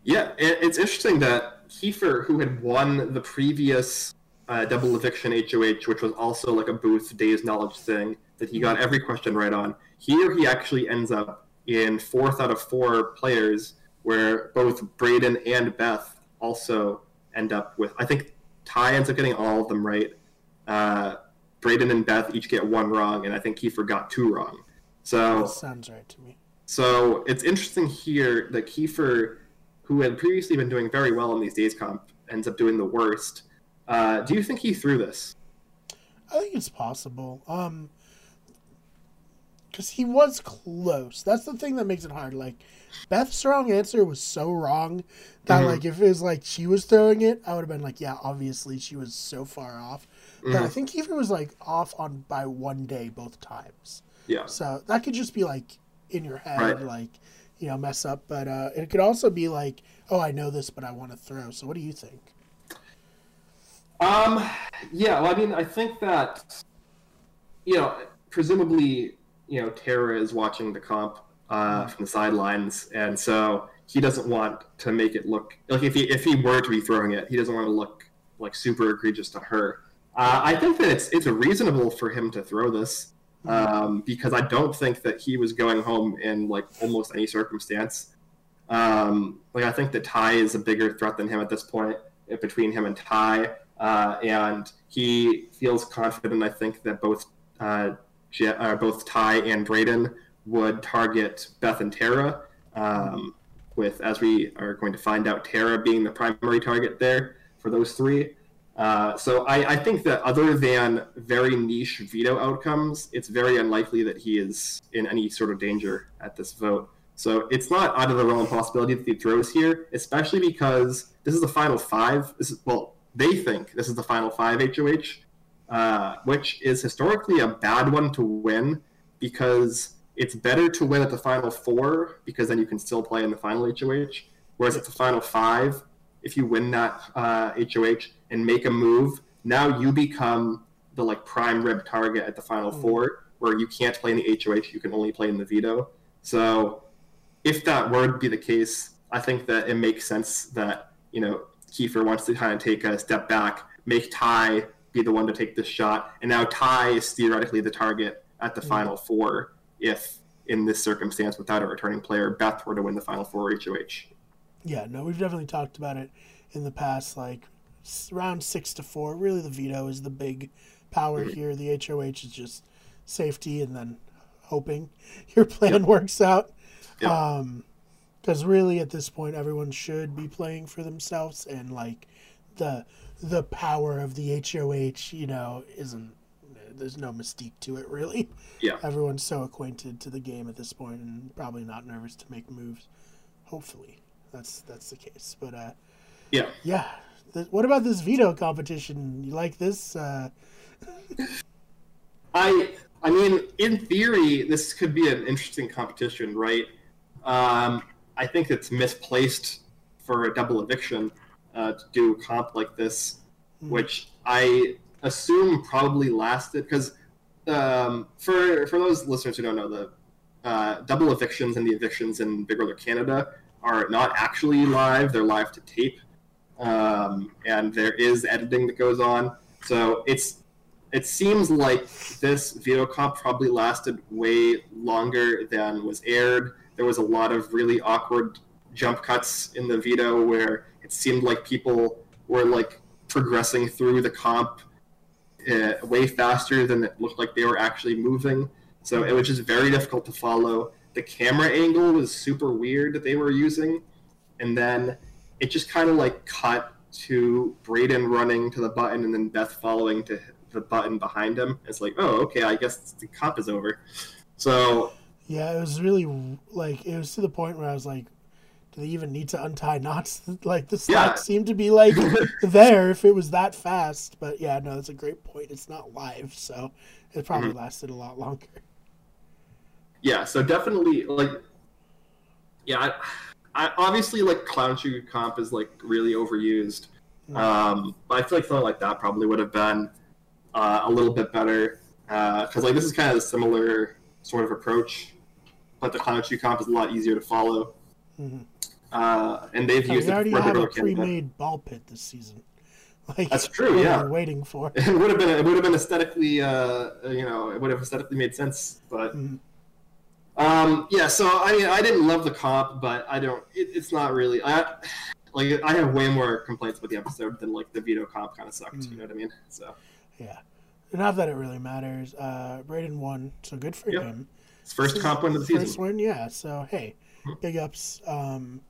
Yeah, it's interesting that Kiefer, who had won the previous uh, double eviction HOH, which was also like a booth days knowledge thing that he got every question right on. Here he actually ends up in fourth out of four players, where both Breydon and Beth also end up with. I think Ty ends up getting all of them right. Uh, Breydon and Beth each get one wrong, and I think Kiefer got two wrong. So that sounds right to me. So it's interesting here that Kiefer, who had previously been doing very well in these days comp, ends up doing the worst. Uh, do you think he threw this? I think it's possible. Um, because he was close. That's the thing that makes it hard. Like Beth's wrong answer was so wrong that mm-hmm. like if it was like she was throwing it, I would have been like, yeah, obviously she was so far off. Mm-hmm. But I think Kiefer was like off on by one day both times. Yeah. So that could just be like in your head, right. like you know, mess up. But uh, it could also be like, oh, I know this, but I want to throw. So what do you think? Um, yeah, well, I mean, I think that, you know, presumably, you know, Tara is watching the comp uh, from the sidelines, and so he doesn't want to make it look like if he if he were to be throwing it, he doesn't want to look like super egregious to her. Uh, I think that it's it's reasonable for him to throw this um, because I don't think that he was going home in like almost any circumstance. Um, like I think that Ty is a bigger threat than him at this point between him and Ty. Uh, and he feels confident. I think that both uh, uh, both Ty and Breydon would target Beth and Tara. Um, with as we are going to find out, Tara being the primary target there for those three. Uh, so I, I, think that other than very niche veto outcomes, it's very unlikely that he is in any sort of danger at this vote. So it's not out of the realm of possibility that he throws here, especially because this is the final five. This is well, they think this is the final five HOH, uh, which is historically a bad one to win because it's better to win at the final four because then you can still play in the final HOH. Whereas at the final five, if you win that uh, HOH and make a move, now you become the like prime rib target at the final mm. four, where you can't play in the HOH, you can only play in the veto. So if that were to be the case, I think that it makes sense that you know Kiefer wants to kind of take a step back, make Ty be the one to take this shot, and now Ty is theoretically the target at the mm. final four if in this circumstance without a returning player, Beth were to win the final four HOH. Yeah, no, we've definitely talked about it in the past, like round six to four. Really, the veto is the big power mm-hmm. here. The HOH is just safety and then hoping your plan yep. works out. Yep. Um, because really at this point everyone should be playing for themselves and like the the power of the HOH, you know, isn't there's no mystique to it really. Yeah. Everyone's so acquainted to the game at this point and probably not nervous to make moves. Hopefully. That's that's the case. But uh Yeah. Yeah. The, what about this veto competition? You like this? Uh I I mean, in theory, this could be an interesting competition, right? Um, I think it's misplaced for a double eviction uh, to do a comp like this, mm. which I assume probably lasted because um, for for those listeners who don't know the uh, double evictions and the evictions in Big Brother Canada are not actually live; they're live to tape, um, and there is editing that goes on. So it's it seems like this veto comp probably lasted way longer than was aired. There was a lot of really awkward jump cuts in the veto where it seemed like people were like progressing through the comp uh, way faster than it looked like they were actually moving. So it was just very difficult to follow. The camera angle was super weird that they were using, and then it just kind of like cut to Breydon running to the button and then Beth following to the button behind him. It's like, oh, okay, I guess the comp is over. So yeah, it was really like it was to the point where I was like, do they even need to untie knots? Like the slack yeah. seemed to be like there if it was that fast. But yeah, no, that's a great point. It's not live, so it probably mm-hmm. lasted a lot longer. Yeah, so definitely like, yeah, I, I obviously like clown shoe comp is like really overused. Mm-hmm. Um, but I feel like something like that probably would have been uh, a little bit better because uh, like this is kind of a similar sort of approach, but the Clown Shoe comp is a lot easier to follow. Mm-hmm. Uh, and they've used already it have a pre-made ball pit this season. Like, That's true. Yeah, waiting for it would have been it would have been aesthetically uh, you know it would have aesthetically made sense, but. Mm-hmm. Um, yeah, so I mean, I didn't love the comp, but I don't. It, it's not really. I like. I have way more complaints with the episode than like the veto comp kind of sucked. Mm. You know what I mean? So. Yeah. Not that it really matters. Uh, Breydon won, so good for yep. him. His first comp win of the season. First win, yeah. So hey, mm-hmm. big ups. Um,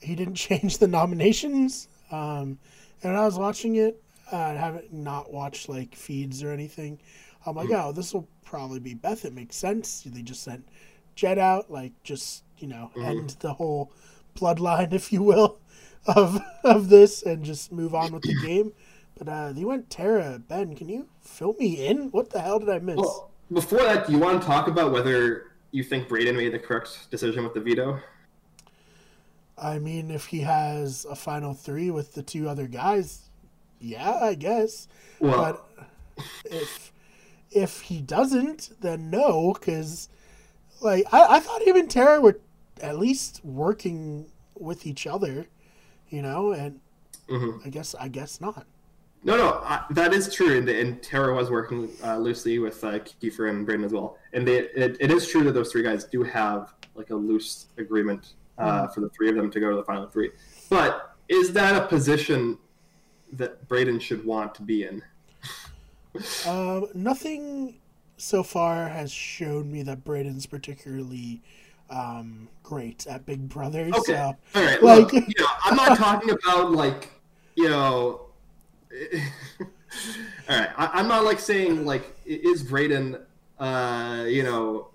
he didn't change the nominations. Um, and I was watching it, uh, I haven't not watched like feeds or anything. I'm like, oh, this will probably be Beth. It makes sense. They just sent Jed out, like just you know, mm-hmm. end the whole bloodline, if you will, of of this, and just move on with the game. But uh, you went Tara. Ben, can you fill me in? What the hell did I miss? Well, before that, do you want to talk about whether you think Breydon made the correct decision with the veto? I mean, if he has a final three with the two other guys, yeah, I guess. Well, but if if he doesn't, then no, because like I, I thought him and Tara were at least working with each other, you know, and mm-hmm. I guess I guess not. No, no, uh, that is true. And, and Tara was working uh, loosely with uh, Kiefer and Breydon as well. And they, it, it is true that those three guys do have like a loose agreement uh, for the three of them to go to the final three. But is that a position that Breydon should want to be in? Um, nothing so far has shown me that Breydon's particularly um, great at Big Brother. Okay. So, All right. Like, Look, you know, I'm not talking about like, you know, all right, I, am not like saying like is Breydon, uh, you know,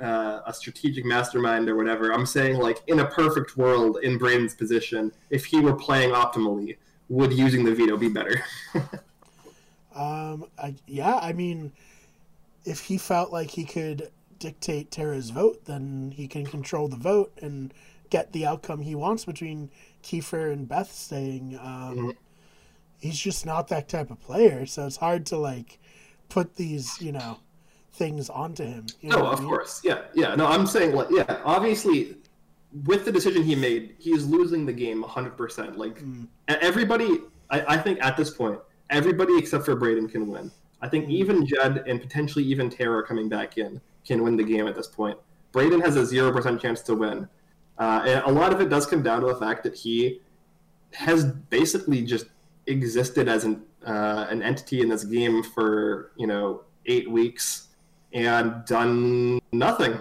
uh, a strategic mastermind or whatever. I'm saying like in a perfect world, in Breydon's position, if he were playing optimally, would using the veto be better? um, I, yeah, I mean, if he felt like he could dictate Tara's vote, then he can control the vote and get the outcome he wants between Kiefer and Beth staying. Um, mm-hmm. He's just not that type of player, so it's hard to like put these, you know, things onto him. You know of I mean? course, yeah, yeah. No, I'm saying like, yeah, obviously, with the decision he made, he's losing the game 100. percent Like mm. everybody, I, I, think at this point, everybody except for Breydon can win. I think mm. even Jed and potentially even Tara coming back in can win the game at this point. Breydon has a zero percent chance to win. Uh, and a lot of it does come down to the fact that he has basically just existed as an uh, an entity in this game for you know eight weeks and done nothing.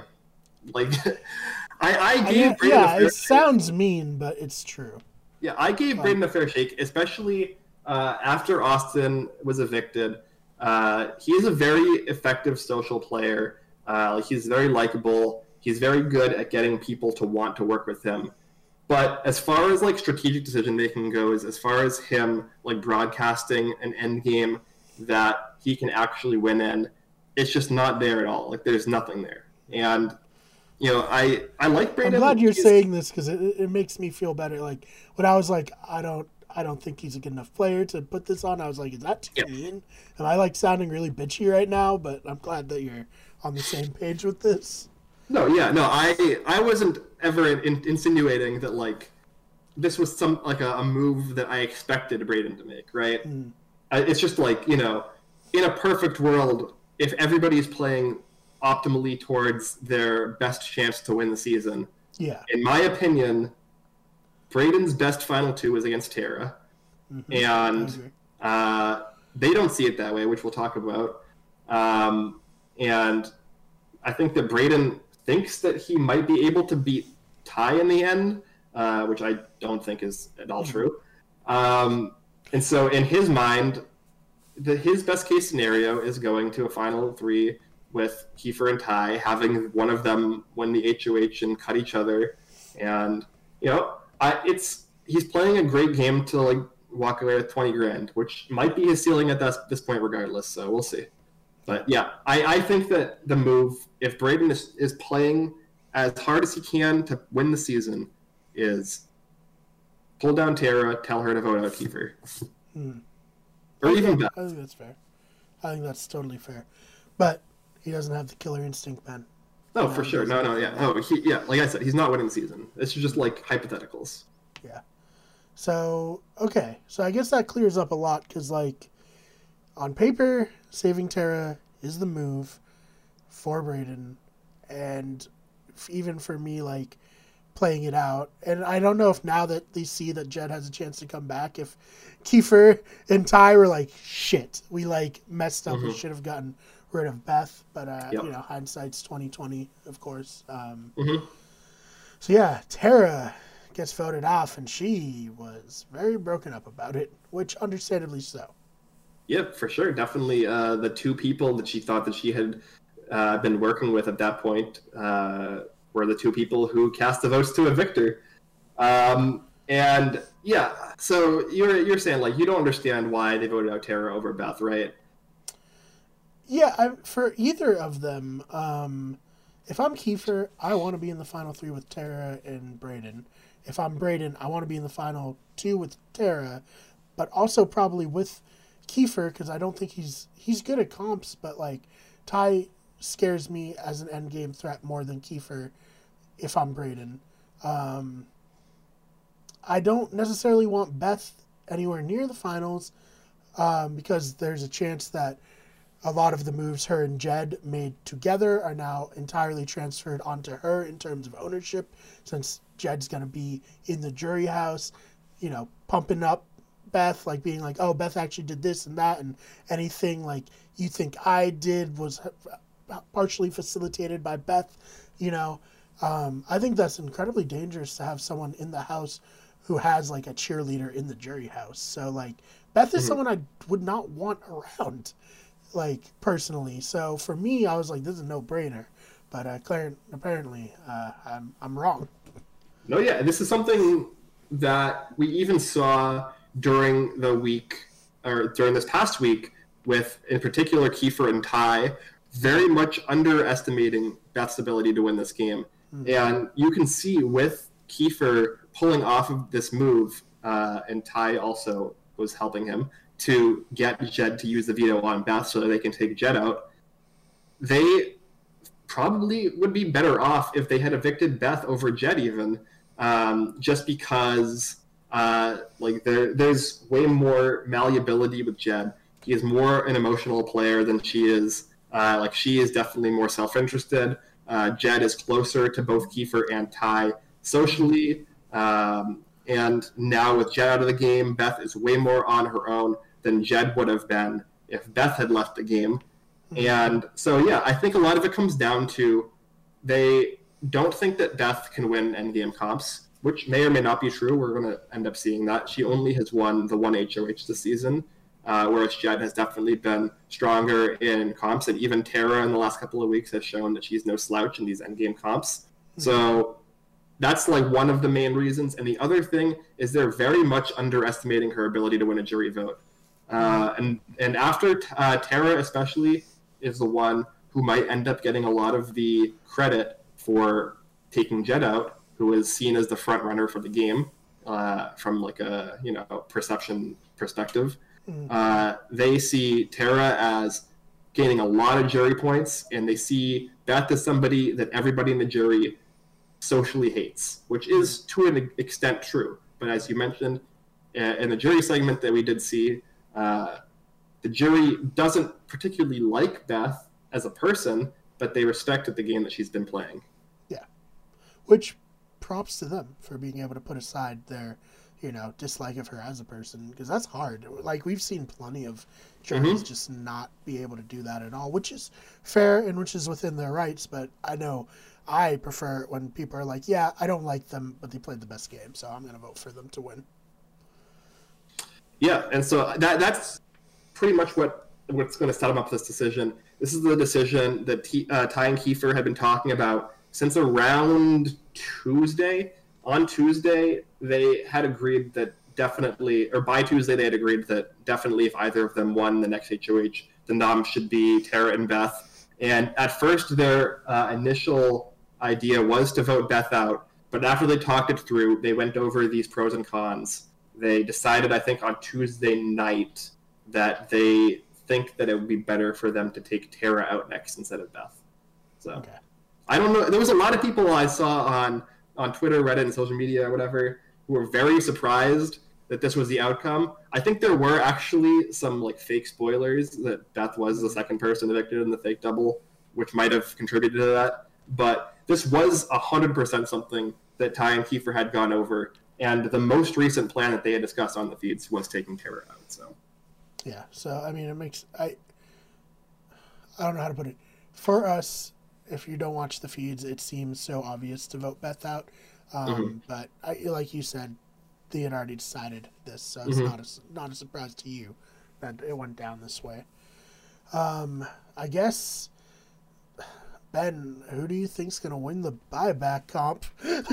Like I, I gave I yeah, it shake. sounds mean, but it's true. Yeah, I gave um, Breydon a fair shake, especially uh, after Austin was evicted. Uh, he is a very effective social player. Uh, he's very likable. He's very good at getting people to want to work with him. But as far as like strategic decision making goes, as far as him like broadcasting an end game that he can actually win in, it's just not there at all. Like there's nothing there. And you know, I I like Brandon. I'm glad you're saying this because it, it makes me feel better. Like when I was like, I don't I don't think he's a good enough player to put this on. I was like, is that too yeah. mean? And I like sounding really bitchy right now, but I'm glad that you're on the same page with this. No, yeah, no, I I wasn't ever in, insinuating that like this was some like a, a, move that I expected Breydon to make, right? Mm. it's just like you know, in a perfect world, if everybody's playing optimally towards their best chance to win the season, yeah, in my opinion, Breydon's best final two was against Tara, mm-hmm. and uh, they don't see it that way, which we'll talk about. Um, and I think that Breydon thinks that he might be able to beat Ty in the end, uh, which I don't think is at all mm-hmm. true. Um, and so, in his mind, the, his best case scenario is going to a final three with Kiefer and Ty, having one of them win the HOH and cut each other. And, you know, I, it's he's playing a great game to like walk away with 20 grand, which might be his ceiling at this, this point, regardless. So we'll see. But yeah, I, I think that the move, if Breydon is, is playing as hard as he can to win the season, is pull down Tara, tell her to vote out Kiefer. Hmm. Or even Beth. I think that's fair. I think that's totally fair. But he doesn't have the killer instinct, man. No, for sure. No, no, yeah. No, he, yeah, like I said, he's not winning the season. This is just like hypotheticals. Yeah. So, okay. So I guess that clears up a lot because, like, on paper, saving Terra is the move for Breydon, and even for me, like playing it out. And I don't know if now that they see that Jed has a chance to come back, if Kiefer and Ty were like, "Shit, we like messed up. Mm-hmm. We should have gotten rid of Beth." But uh, yep. you know, hindsight's twenty twenty, of course. Um, mm-hmm. So yeah, Tara gets voted off, and she was very broken up about it, which understandably so. Yep, for sure. Definitely uh, the two people that she thought that she had uh, been working with at that point uh, were the two people who cast the votes to a victor. Um, and yeah, so you're you're saying like you don't understand why they voted out Tara over Beth, right? Yeah, I, for either of them, um, if I'm Kiefer, I want to be in the final three with Tara and Breydon. If I'm Breydon, I want to be in the final two with Tara, but also probably with Kiefer because I don't think he's he's good at comps, but like Ty scares me as an end game threat more than Kiefer if I'm Breydon. Um, I don't necessarily want Beth anywhere near the finals um, because there's a chance that a lot of the moves her and Jed made together are now entirely transferred onto her in terms of ownership since Jed's going to be in the jury house, you know, pumping up Beth, like being like, oh, Beth actually did this and that, and anything like you think I did was partially facilitated by Beth, you know. Um, I think that's incredibly dangerous to have someone in the house who has like a cheerleader in the jury house. So like Beth is mm-hmm. someone I would not want around, like personally. So for me, I was like, this is a no brainer. but uh, Claire, apparently uh, I'm I'm wrong. No, yeah, this is something that we even saw during the week or during this past week with, in particular, Kiefer and Ty, very much underestimating Beth's ability to win this game. Mm-hmm. And you can see with Kiefer pulling off of this move, uh, and Ty also was helping him to get Jed to use the veto on Beth so that they can take Jed out. They probably would be better off if they had evicted Beth over Jed, even um, just because uh, like there, there's way more malleability with Jed. He is more an emotional player than she is. Uh, like she is definitely more self-interested. Uh, Jed is closer to both Kiefer and Ty socially. Um, and now with Jed out of the game, Beth is way more on her own than Jed would have been if Beth had left the game. And so, yeah, I think a lot of it comes down to they don't think that Beth can win endgame comps, which may or may not be true. We're going to end up seeing that. She only has won the one HOH this season, uh, whereas Jed has definitely been stronger in comps. And even Tara in the last couple of weeks has shown that she's no slouch in these endgame comps. Mm-hmm. So that's like one of the main reasons. And the other thing is they're very much underestimating her ability to win a jury vote. Uh, and and after uh, Tara especially is the one who might end up getting a lot of the credit for taking Jed out, who is seen as the front runner for the game uh, from like a you know perception perspective. Mm. Uh, they see Tara as gaining a lot of jury points, and they see Beth as somebody that everybody in the jury socially hates, which is to an extent true. But as you mentioned uh, in the jury segment that we did see, uh, the jury doesn't particularly like Beth as a person, but they respected the game that she's been playing. Yeah, which props to them for being able to put aside their, you know, dislike of her as a person because that's hard. Like we've seen plenty of juries mm-hmm. just not be able to do that at all, which is fair and which is within their rights. But I know I prefer when people are like, "Yeah, I don't like them, but they played the best game, so I'm going to vote for them to win." Yeah, and so that that's pretty much what what's going to set them up for this decision. This is the decision that T, uh, Ty and Kiefer have been talking about since around Tuesday. On Tuesday, they had agreed that definitely, or by Tuesday, they had agreed that definitely, if either of them won the next HOH, the nom should be Tara and Beth. And at first, their uh, initial idea was to vote Beth out, but after they talked it through, they went over these pros and cons. They decided, I think, on Tuesday night that they think that it would be better for them to take Tara out next instead of Beth. So okay. I don't know. There was a lot of people I saw on on Twitter, Reddit, and social media or whatever who were very surprised that this was the outcome. I think there were actually some like fake spoilers that Beth was the second person evicted in the fake double, which might have contributed to that. But this was hundred percent something that Ty and Kiefer had gone over, and the most recent plan that they had discussed on the feeds was taking Tara out. So yeah. So I mean, it makes I. I don't know how to put it. For us, if you don't watch the feeds, it seems so obvious to vote Beth out. Um, mm-hmm. But I, like you said, they had already decided this, so it's mm-hmm. not a, not a surprise to you that it went down this way. Um, I guess Ben, who do you think's gonna win the buyback comp? well,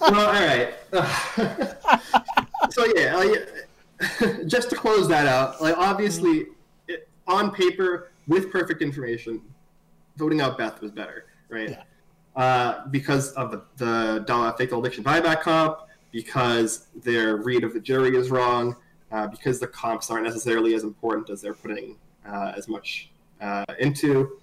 all right. so yeah, just to close that out, like obviously, it, on paper with perfect information, voting out Beth was better, right? Yeah. Uh, because of the, the dollar fake addiction buyback comp, because their read of the jury is wrong, uh, because the comps aren't necessarily as important as they're putting uh, as much uh, into.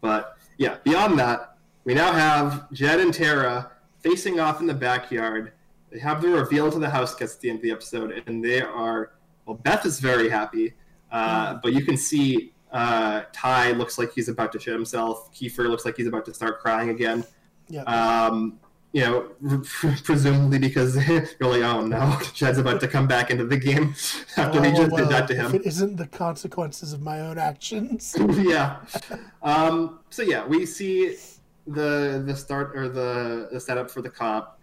But yeah, beyond that, we now have Jed and Tara facing off in the backyard they have the reveal to the house guests at the end of the episode, and they are well. Beth is very happy, uh, mm. but you can see uh, Ty looks like he's about to shit himself. Kiefer looks like he's about to start crying again. Yeah. Um, you know, presumably because you're like, oh no, Chad's about to come back into the game after he just well, did that to him. If it isn't the consequences of my own actions. yeah. Um, so yeah, we see the the start or the the setup for the cop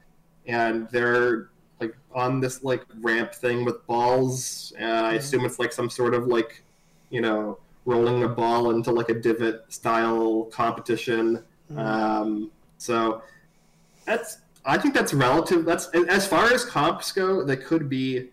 and they're like on this like ramp thing with balls. And I mm-hmm. assume it's like some sort of like, you know, rolling a ball into like a divot style competition. Mm-hmm. Um, so that's I think that's relative. That's as far as comps go, that could be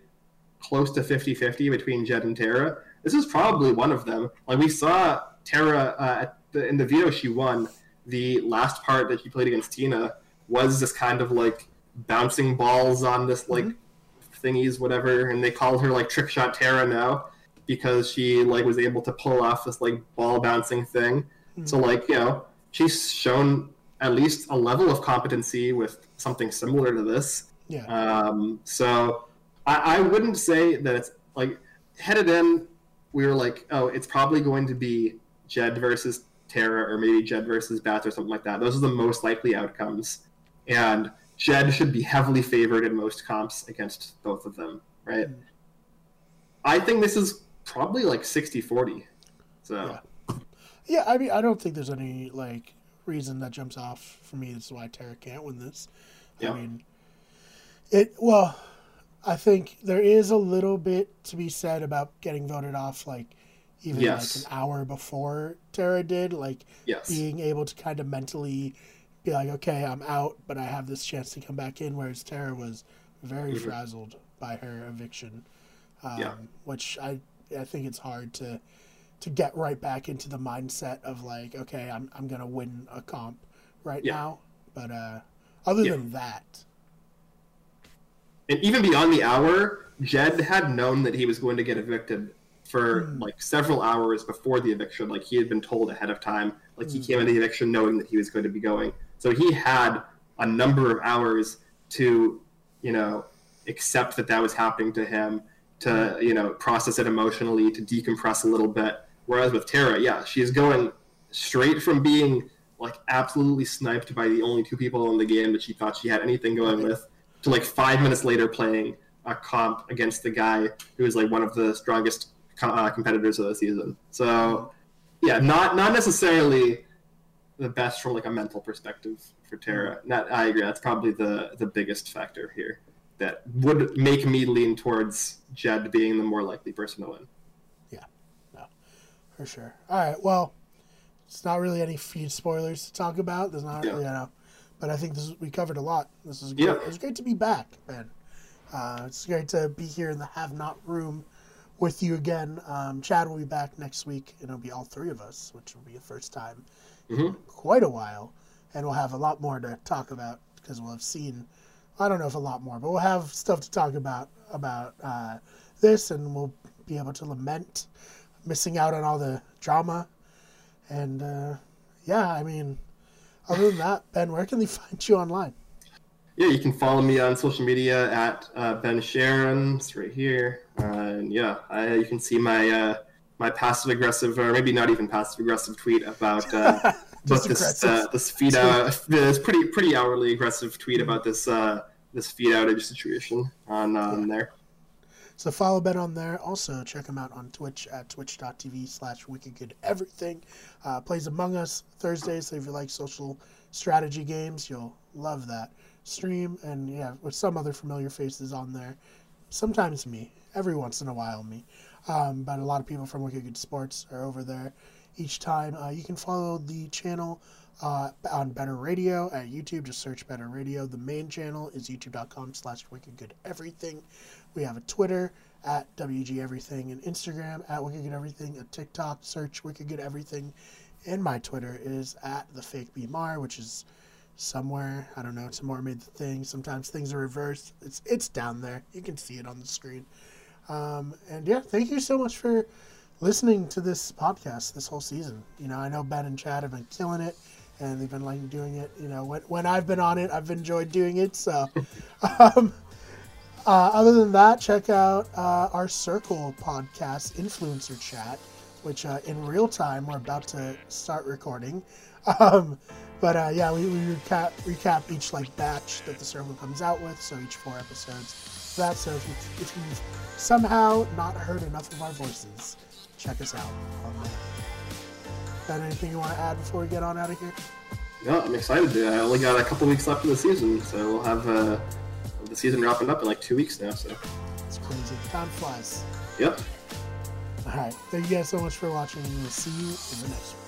close to 50-50 between Jed and Tara. This is probably one of them. Like we saw Tara uh, the, in the veto she won. The last part that she played against Tina was this kind of like bouncing balls on this like mm-hmm. thingies, whatever, and they call her like trick shot Tara now because she like was able to pull off this like ball bouncing thing. Mm-hmm. So like you know she's shown at least a level of competency with something similar to this. Yeah. Um, so I, I wouldn't say that it's like headed in. We were like, oh, it's probably going to be Jed versus Tara, or maybe Jed versus Beth, or something like that. Those are the most likely outcomes, and Jed should be heavily favored in most comps against both of them, right? Mm. I think this is probably like 60-40. So. Yeah. yeah, I mean, I don't think there's any like reason that jumps off for me as to why Tara can't win this. Yeah. I mean, it. Well, I think there is a little bit to be said about getting voted off, like even yes. like an hour before Tara did, like yes. being able to kind of mentally be like, okay, I'm out, but I have this chance to come back in. Whereas Tara was very mm-hmm. frazzled by her eviction, um, yeah. which I I think it's hard to to get right back into the mindset of like, okay, I'm I'm gonna win a comp right yeah. now. But uh, other yeah. than that, and even beyond the hour, Jed had known that he was going to get evicted for mm. like several hours before the eviction. Like he had been told ahead of time. Like he mm. came into the eviction knowing that he was going to be going. So he had a number of hours to, you know, accept that that was happening to him, to you know process it emotionally, to decompress a little bit. Whereas with Tara, yeah, she is going straight from being like absolutely sniped by the only two people in the game that she thought she had anything going with, to like five minutes later playing a comp against the guy who is like one of the strongest uh, competitors of the season. So yeah, not not necessarily the best from like a mental perspective for Tara. Not, I agree. That's probably the the biggest factor here that would make me lean towards Jed being the more likely person to win Yeah, no, for sure. All right, well, it's not really any feed spoilers to talk about. There's not, yeah. you know, but I think this is, we covered a lot. This is great. Yeah. It's great to be back, man. Uh, it's great to be here in the Have Not room with you again. Um, Chad will be back next week, and it'll be all three of us, which will be the first time mm-hmm. in quite a while, and we'll have a lot more to talk about because we'll have seen. I don't know if a lot more, but we'll have stuff to talk about about uh, this, and we'll be able to lament missing out on all the drama. And uh, yeah, I mean, other than that, Ben, where can they find you online? Yeah, you can follow me on social media at uh, Ben Sharron. It's right here. Uh, and yeah, I, you can see my uh, my passive aggressive, or maybe not even passive aggressive tweet about about this uh, this feed out. This pretty pretty hourly aggressive tweet about this uh, this feed outage situation on um, yeah. there. So follow Ben on there. Also, check him out on Twitch at twitch.tv slash wickedgoodeverything. Uh, plays Among Us Thursdays, so if you like social strategy games, you'll love that stream. And yeah, with some other familiar faces on there. Sometimes me, every once in a while me. Um, but a lot of people from Wicked Good Sports are over there each time. Uh, you can follow the channel uh, on Better Radio at YouTube. Just search Better Radio. The main channel is youtube.com slash wickedgoodeverything. We have a Twitter at WG Everything, and Instagram at Wicked Good Everything, a TikTok, search Wicked Good Everything, and my Twitter is at the fake BMar, which is somewhere. I don't know. Tamur made the thing. Sometimes things are reversed. It's it's down there. You can see it on the screen. Um, and yeah, thank you so much for listening to this podcast this whole season. You know, I know Ben and Chad have been killing it and they've been like doing it. You know, when, when I've been on it, I've enjoyed doing it. So, um, uh, other than that, check out uh, our Circle podcast, Influencer Chat, which uh, in real time we're about to start recording. Um, but uh, yeah, we, we, recap recap each like batch that the Circle comes out with, so each four episodes. That so if, you, if you've somehow not heard enough of our voices, check us out on there. Got anything you want to add before we get on out of here? Yeah, I'm excited. I only got a couple weeks left of the season, so we'll have uh, the season wrapping up in like two weeks now. So it's crazy. Time flies. Yep. All right. Thank you guys so much for watching, and we'll see you in the next one.